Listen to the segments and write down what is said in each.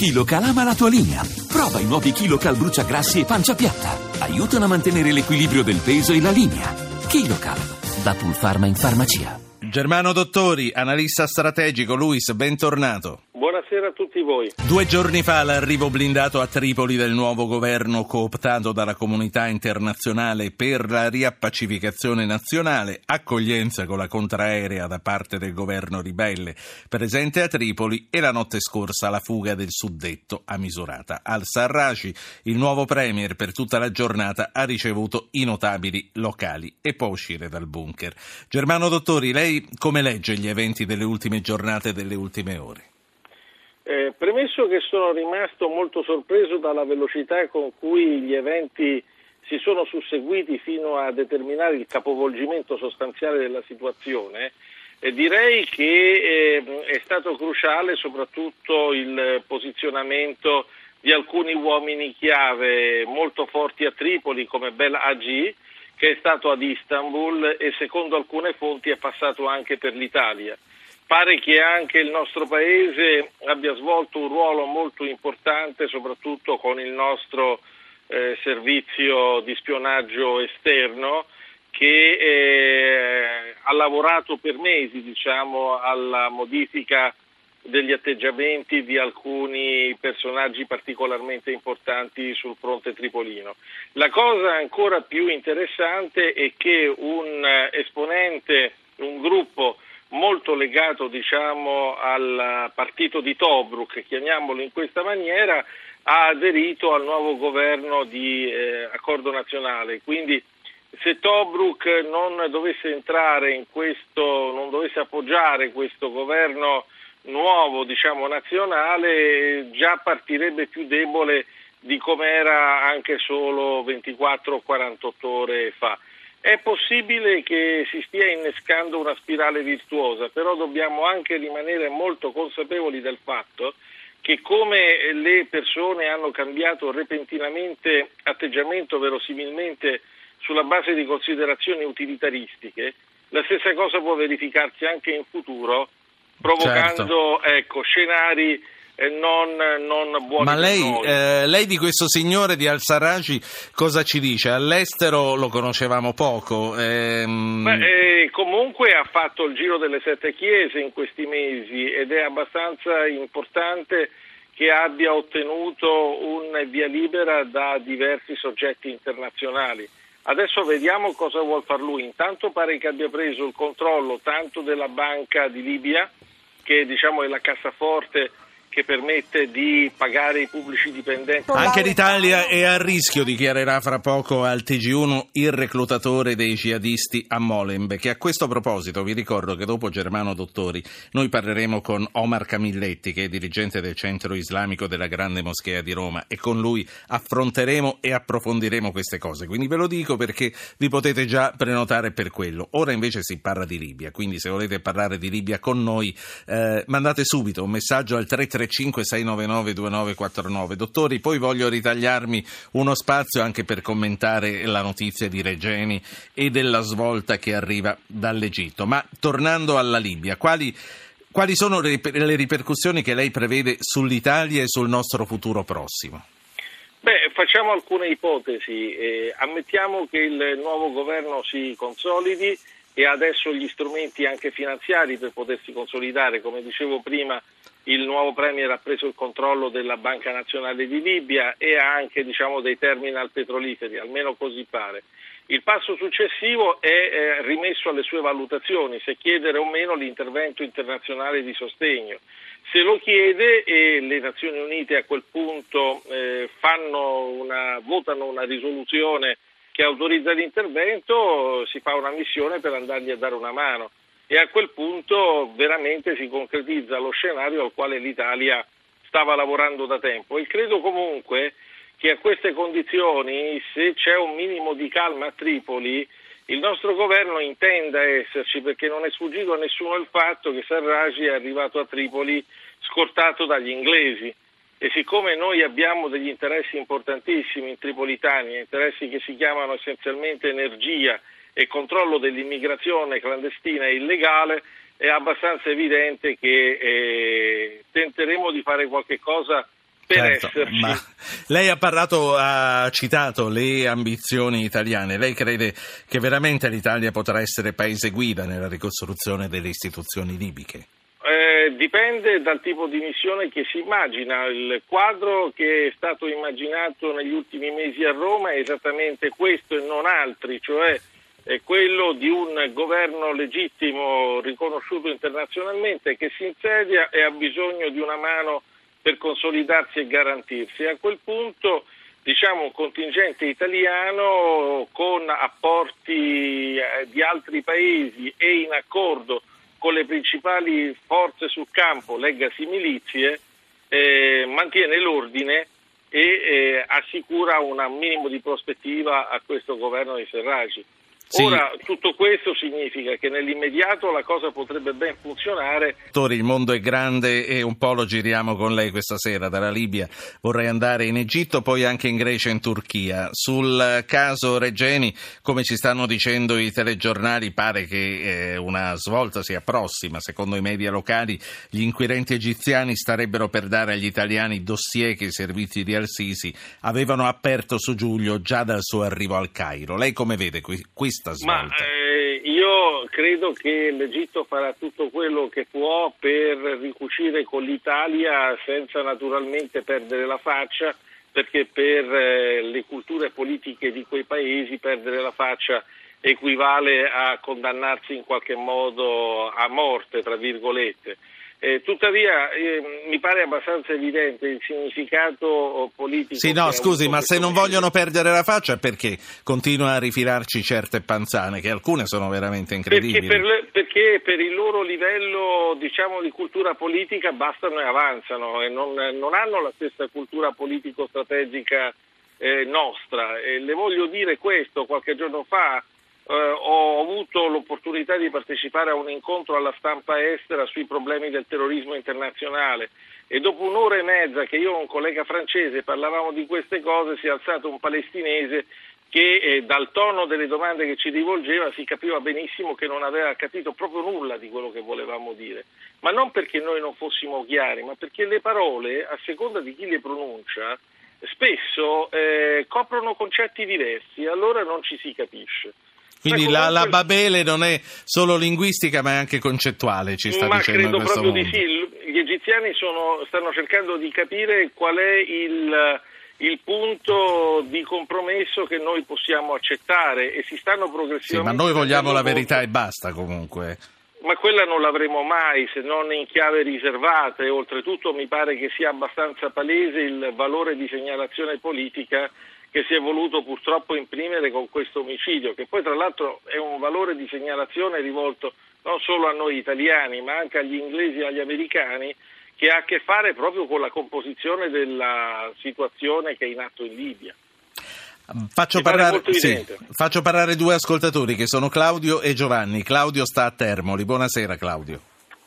KiloCal ama la tua linea. Prova i nuovi KiloCal bruciagrassi e pancia piatta. Aiutano a mantenere l'equilibrio del peso e la linea. KiloCal, da Pulpharma in farmacia. Germano Dottori, analista strategico, Luis, bentornato. Buonasera a tutti voi. Due giorni fa l'arrivo blindato a Tripoli del nuovo governo cooptato dalla comunità internazionale per la riappacificazione nazionale, accoglienza con la contraerea da parte del governo ribelle presente a Tripoli e la notte scorsa la fuga del suddetto a misurata. Al-Sarraci, il nuovo premier per tutta la giornata, ha ricevuto i notabili locali e può uscire dal bunker. Germano Dottori, lei come legge gli eventi delle ultime giornate e delle ultime ore? Eh, premesso che sono rimasto molto sorpreso dalla velocità con cui gli eventi si sono susseguiti fino a determinare il capovolgimento sostanziale della situazione, eh, direi che eh, è stato cruciale soprattutto il posizionamento di alcuni uomini chiave molto forti a Tripoli come Bel Agi, che è stato ad Istanbul e secondo alcune fonti è passato anche per l'Italia pare che anche il nostro Paese abbia svolto un ruolo molto importante, soprattutto con il nostro eh, servizio di spionaggio esterno, che eh, ha lavorato per mesi diciamo, alla modifica degli atteggiamenti di alcuni personaggi particolarmente importanti sul fronte tripolino. La cosa ancora più interessante è che un esponente, un gruppo molto legato diciamo, al partito di Tobruk, chiamiamolo in questa maniera, ha aderito al nuovo governo di eh, accordo nazionale. Quindi se Tobruk non dovesse entrare in questo, non dovesse appoggiare questo governo nuovo, diciamo nazionale, già partirebbe più debole di come era anche solo 24 o 48 ore fa. È possibile che si stia innescando una spirale virtuosa, però dobbiamo anche rimanere molto consapevoli del fatto che come le persone hanno cambiato repentinamente atteggiamento verosimilmente sulla base di considerazioni utilitaristiche, la stessa cosa può verificarsi anche in futuro, provocando certo. ecco, scenari non, non buoni Ma lei, eh, lei, di questo signore di Al-Sarraj cosa ci dice? All'estero lo conoscevamo poco. Ehm... Beh, eh, comunque ha fatto il giro delle sette chiese in questi mesi ed è abbastanza importante che abbia ottenuto un via libera da diversi soggetti internazionali. Adesso vediamo cosa vuol far lui. Intanto pare che abbia preso il controllo tanto della banca di Libia, che diciamo è la cassaforte che permette di pagare i pubblici dipendenti. Anche l'Italia è a rischio, dichiarerà fra poco al TG1 il reclutatore dei jihadisti a Molenbeek. A questo proposito vi ricordo che dopo Germano Dottori noi parleremo con Omar Camilletti, che è dirigente del Centro Islamico della Grande Moschea di Roma, e con lui affronteremo e approfondiremo queste cose. Quindi ve lo dico perché vi potete già prenotare per quello. Ora invece si parla di Libia, quindi se volete parlare di Libia con noi eh, mandate subito un messaggio al 333 335 699 2949. Dottori, poi voglio ritagliarmi uno spazio anche per commentare la notizia di Regeni e della svolta che arriva dall'Egitto. Ma tornando alla Libia, quali, quali sono le, ripercussioni che lei prevede sull'Italia e sul nostro futuro prossimo? Beh, facciamo alcune ipotesi. Eh, ammettiamo che il nuovo governo si consolidi e adesso gli strumenti anche finanziari per potersi consolidare. Come dicevo prima, il nuovo Premier ha preso il controllo della Banca Nazionale di Libia e ha anche diciamo, dei terminal petroliferi, almeno così pare. Il passo successivo è eh, rimesso alle sue valutazioni, se chiedere o meno l'intervento internazionale di sostegno. Se lo chiede e le Nazioni Unite a quel punto eh, una, votano una risoluzione che autorizza l'intervento, si fa una missione per andargli a dare una mano e a quel punto veramente si concretizza lo scenario al quale l'Italia stava lavorando da tempo. E credo comunque che a queste condizioni, se c'è un minimo di calma a Tripoli, il nostro governo intenda esserci perché non è sfuggito a nessuno il fatto che Sarraj è arrivato a Tripoli scortato dagli inglesi. E siccome noi abbiamo degli interessi importantissimi in Tripolitania, interessi che si chiamano essenzialmente energia e controllo dell'immigrazione clandestina e illegale, è abbastanza evidente che eh, tenteremo di fare qualche cosa per certo, ma lei ha parlato, ha citato le ambizioni italiane. Lei crede che veramente l'Italia potrà essere paese guida nella ricostruzione delle istituzioni libiche? Eh, dipende dal tipo di missione che si immagina. Il quadro che è stato immaginato negli ultimi mesi a Roma è esattamente questo e non altri, cioè è quello di un governo legittimo riconosciuto internazionalmente che si insedia e ha bisogno di una mano per consolidarsi e garantirsi. A quel punto diciamo, un contingente italiano con apporti eh, di altri paesi e in accordo con le principali forze sul campo, leggasi milizie, eh, mantiene l'ordine e eh, assicura un minimo di prospettiva a questo governo di Serragi. Sì. Ora, tutto questo significa che nell'immediato la cosa potrebbe ben funzionare. Il mondo è grande e un po' lo giriamo con lei questa sera. Dalla Libia vorrei andare in Egitto, poi anche in Grecia e in Turchia. Sul caso Regeni, come ci stanno dicendo i telegiornali, pare che eh, una svolta sia prossima. Secondo i media locali, gli inquirenti egiziani starebbero per dare agli italiani dossier che i servizi di Al-Sisi avevano aperto su Giulio già dal suo arrivo al Cairo. Lei come vede questo? questa svolta? Ma, eh, io credo che l'Egitto farà tutto quello che può per ricucire con l'Italia senza naturalmente perdere la faccia, perché per eh, le culture politiche di quei paesi perdere la faccia equivale a condannarsi in qualche modo a morte, tra virgolette. Eh, tuttavia eh, mi pare abbastanza evidente il significato politico. Sì, no, scusi, ma se non vogliono perdere la faccia perché continuano a rifilarci certe panzane, che alcune sono veramente incredibili? Perché per, le, perché per il loro livello diciamo, di cultura politica bastano e avanzano e non, non hanno la stessa cultura politico-strategica eh, nostra. le voglio dire questo, qualche giorno fa eh, ho avuto l'opportunità di partecipare a un incontro alla stampa estera sui problemi del terrorismo internazionale e dopo un'ora e mezza che io e un collega francese parlavamo di queste cose si è alzato un palestinese che eh, dal tono delle domande che ci rivolgeva si capiva benissimo che non aveva capito proprio nulla di quello che volevamo dire, ma non perché noi non fossimo chiari, ma perché le parole, a seconda di chi le pronuncia, spesso eh, coprono concetti diversi e allora non ci si capisce. Quindi comunque... la, la, Babele non è solo linguistica ma è anche concettuale, ci sta ma dicendo credo proprio mondo. di sì. Gli egiziani sono, stanno cercando di capire qual è il, il, punto di compromesso che noi possiamo accettare e si stanno progressivamente... Sì, ma noi vogliamo la verità e basta comunque. Ma quella non l'avremo mai se non in chiave riservata e oltretutto mi pare che sia abbastanza palese il valore di segnalazione politica che si è voluto purtroppo imprimere con questo omicidio, che poi tra l'altro è un valore di segnalazione rivolto non solo a noi italiani, ma anche agli inglesi e agli americani, che ha a che fare proprio con la composizione della situazione che è in atto in Libia. Faccio parlare, sì, faccio parlare, due ascoltatori che sono Claudio e Giovanni. Claudio sta a Termoli. Buonasera Claudio.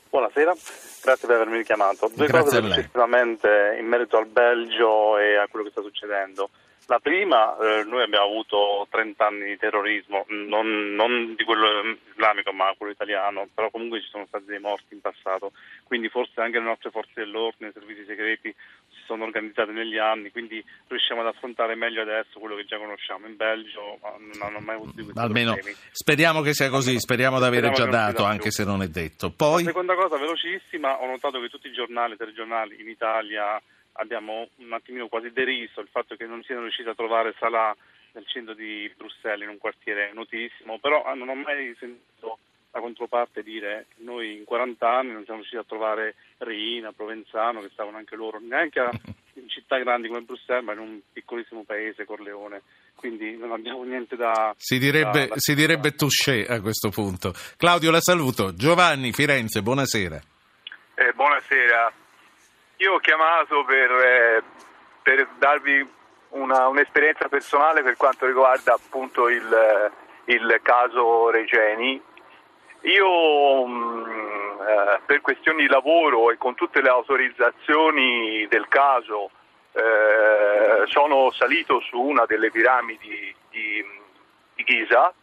Buonasera, grazie per avermi richiamato. Due grazie cose successivamente in merito al Belgio e a quello che sta succedendo. La prima, eh, noi abbiamo avuto 30 anni di terrorismo, non, non, di quello islamico ma quello italiano, però comunque ci sono stati dei morti in passato, quindi forse anche le nostre forze dell'ordine, i servizi segreti si sono organizzati negli anni, quindi riusciamo ad affrontare meglio adesso quello che già conosciamo. In Belgio non hanno mai avuto di questi Almeno problemi. speriamo che sia così, speriamo di avere già dato, anche se non è detto. Poi... La seconda cosa, velocissima, ho notato che tutti i giornali, i telegiornali in Italia abbiamo un attimino quasi deriso il fatto che non siano riusciti a trovare Salah nel centro di Bruxelles, in un quartiere notissimo, però ah, non ho mai sentito la controparte dire che noi in 40 anni non siamo riusciti a trovare Reina, Provenzano, che stavano anche loro, neanche in città grandi come Bruxelles, ma in un piccolissimo paese, Corleone. Quindi non abbiamo niente da... Si direbbe, da, da si direbbe touché a questo punto. Claudio, la saluto. Giovanni, Firenze, buonasera. Eh, buonasera. Io ho chiamato per, eh, per darvi una, un'esperienza personale per quanto riguarda appunto il, il caso Regeni. Io mh, mm, eh, per questioni di lavoro e con tutte le autorizzazioni del caso eh, sono salito su una delle piramidi di, di Ghisa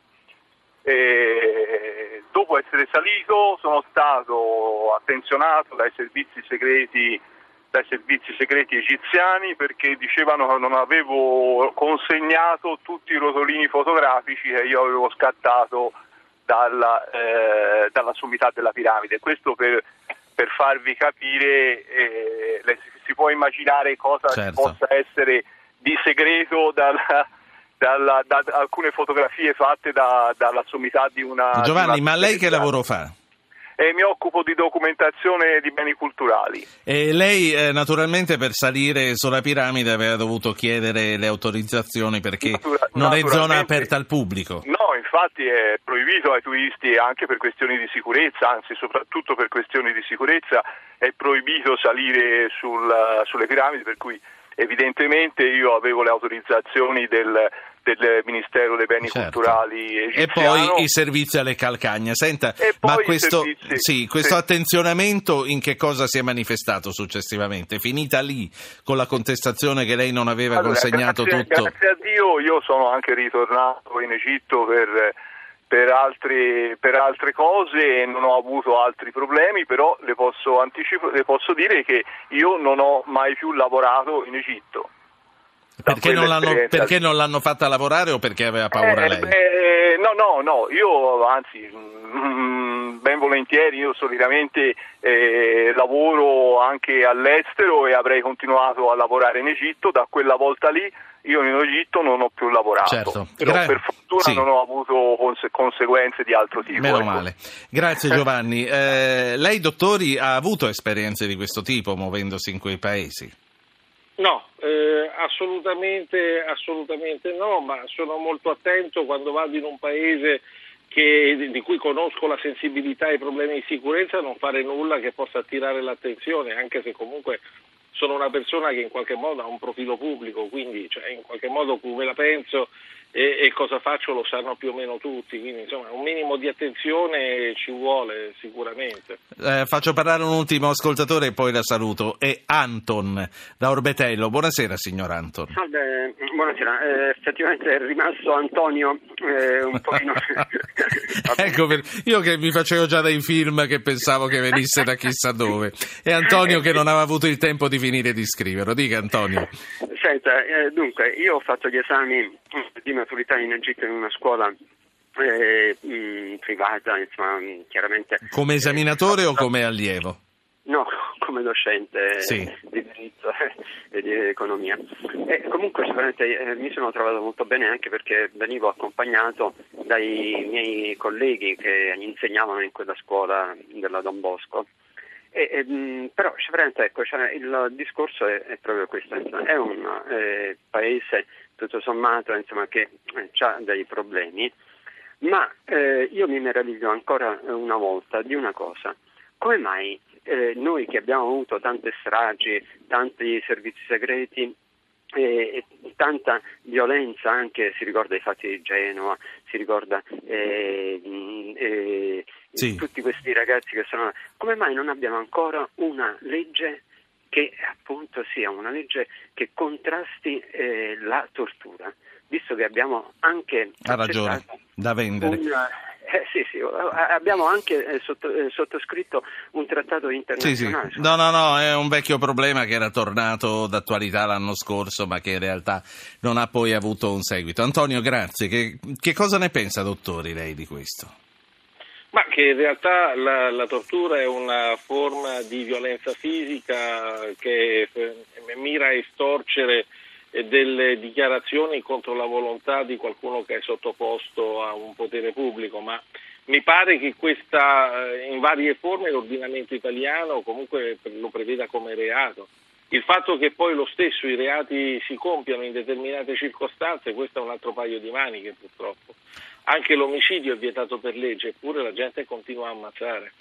e dopo essere salito sono stato attenzionato dai servizi segreti dai servizi segreti egiziani perché dicevano che non avevo consegnato tutti i rotolini fotografici che io avevo scattato dalla, eh, dalla sommità della piramide. Questo per, per farvi capire, eh, si può immaginare cosa certo. possa essere di segreto dalla, dalla, da alcune fotografie fatte da, dalla sommità di una... Giovanni, di una ma lei che lavoro fa? E mi occupo di documentazione di beni culturali. E lei eh, naturalmente per salire sulla piramide aveva dovuto chiedere le autorizzazioni perché Natura- non è zona aperta al pubblico. No, infatti è proibito ai turisti anche per questioni di sicurezza, anzi soprattutto per questioni di sicurezza è proibito salire sul, sulle piramidi per cui evidentemente io avevo le autorizzazioni del del Ministero dei Beni certo. Culturali egiziano. E poi i servizi alle calcagna. Senta, ma questo, sì, questo sì. attenzionamento in che cosa si è manifestato successivamente? Finita lì con la contestazione che lei non aveva allora, consegnato grazie, tutto? Grazie a Dio io sono anche ritornato in Egitto per... Per, altri, per, altre cose e non ho avuto altri problemi, però le posso, anticipo, le posso dire che io non ho mai più lavorato in Egitto. Perché non, perché non, l'hanno, fatta lavorare o perché aveva paura eh, lei? Eh, no, no, no, io anzi ben volentieri, io solitamente eh, lavoro anche all'estero e avrei continuato a lavorare in Egitto, da quella volta lì io in Egitto non ho più lavorato, certo. però Gra- per fortuna sì. non ho avuto conse- conseguenze di altro tipo. Meno ecco. male. Grazie Giovanni. Eh, lei dottori ha avuto esperienze di questo tipo muovendosi in quei paesi? No, eh, assolutamente, assolutamente no, ma sono molto attento quando vado in un paese che, di cui conosco la sensibilità ai problemi di sicurezza non fare nulla che possa attirare l'attenzione, anche se comunque sono una persona che in qualche modo ha un profilo pubblico, quindi cioè, in qualche modo come la penso e, e, cosa faccio lo sanno più o meno tutti, quindi insomma un minimo di attenzione ci vuole sicuramente. Eh, faccio parlare un ultimo ascoltatore e poi la saluto, è Anton da Orbetello. Buonasera signor Anton. Salve, buonasera, eh, effettivamente è rimasto Antonio eh, un pochino... ecco, per... io che mi facevo già dei film che pensavo che venisse da chissà dove, e Antonio che non aveva avuto il tempo di finire di scriverlo, dica Antonio. Senta, eh, dunque, io ho fatto gli esami di maturità in Egitto in una scuola eh, mh, mm, privata, insomma, chiaramente. Come esaminatore eh, o come allievo? No, come docente sì. di diritto e di economia. E comunque sicuramente eh, mi sono trovato molto bene anche perché venivo accompagnato dai miei colleghi che insegnavano in quella scuola della Don Bosco. E, e, mm, però ecco, cioè, il discorso è, è, proprio questo, è un eh, paese tutto sommato insomma, che eh, ha dei problemi, ma eh, io mi meraviglio ancora una volta di una cosa, come mai eh, noi che abbiamo avuto tante stragi, tanti servizi segreti, e tanta violenza anche, si ricorda i fatti di Genova, si ricorda eh, eh, sì. tutti questi ragazzi che sono... Come mai non abbiamo ancora una legge che appunto sia una legge che contrasti eh, la tortura, visto che abbiamo anche... Ha ragione, da vendere. Una, eh, sì, sì, abbiamo anche eh, sotto, eh, sottoscritto un trattato internazionale. Sì, sì. No, no, no, è un vecchio problema che era tornato d'attualità l'anno scorso, ma che in realtà non ha poi avuto un seguito. Antonio, grazie. Che, che cosa ne pensa, dottori, lei di questo? Ma che in realtà la, la, tortura è una forma di violenza fisica che mira a estorcere delle dichiarazioni contro la volontà di qualcuno che è sottoposto a un potere pubblico, ma mi pare che questa in varie forme l'ordinamento italiano comunque lo preveda come reato. Il fatto che poi lo stesso i reati si compiano in determinate circostanze, questo è un altro paio di maniche purtroppo. Anche l'omicidio è vietato per legge, eppure la gente continua a ammazzare.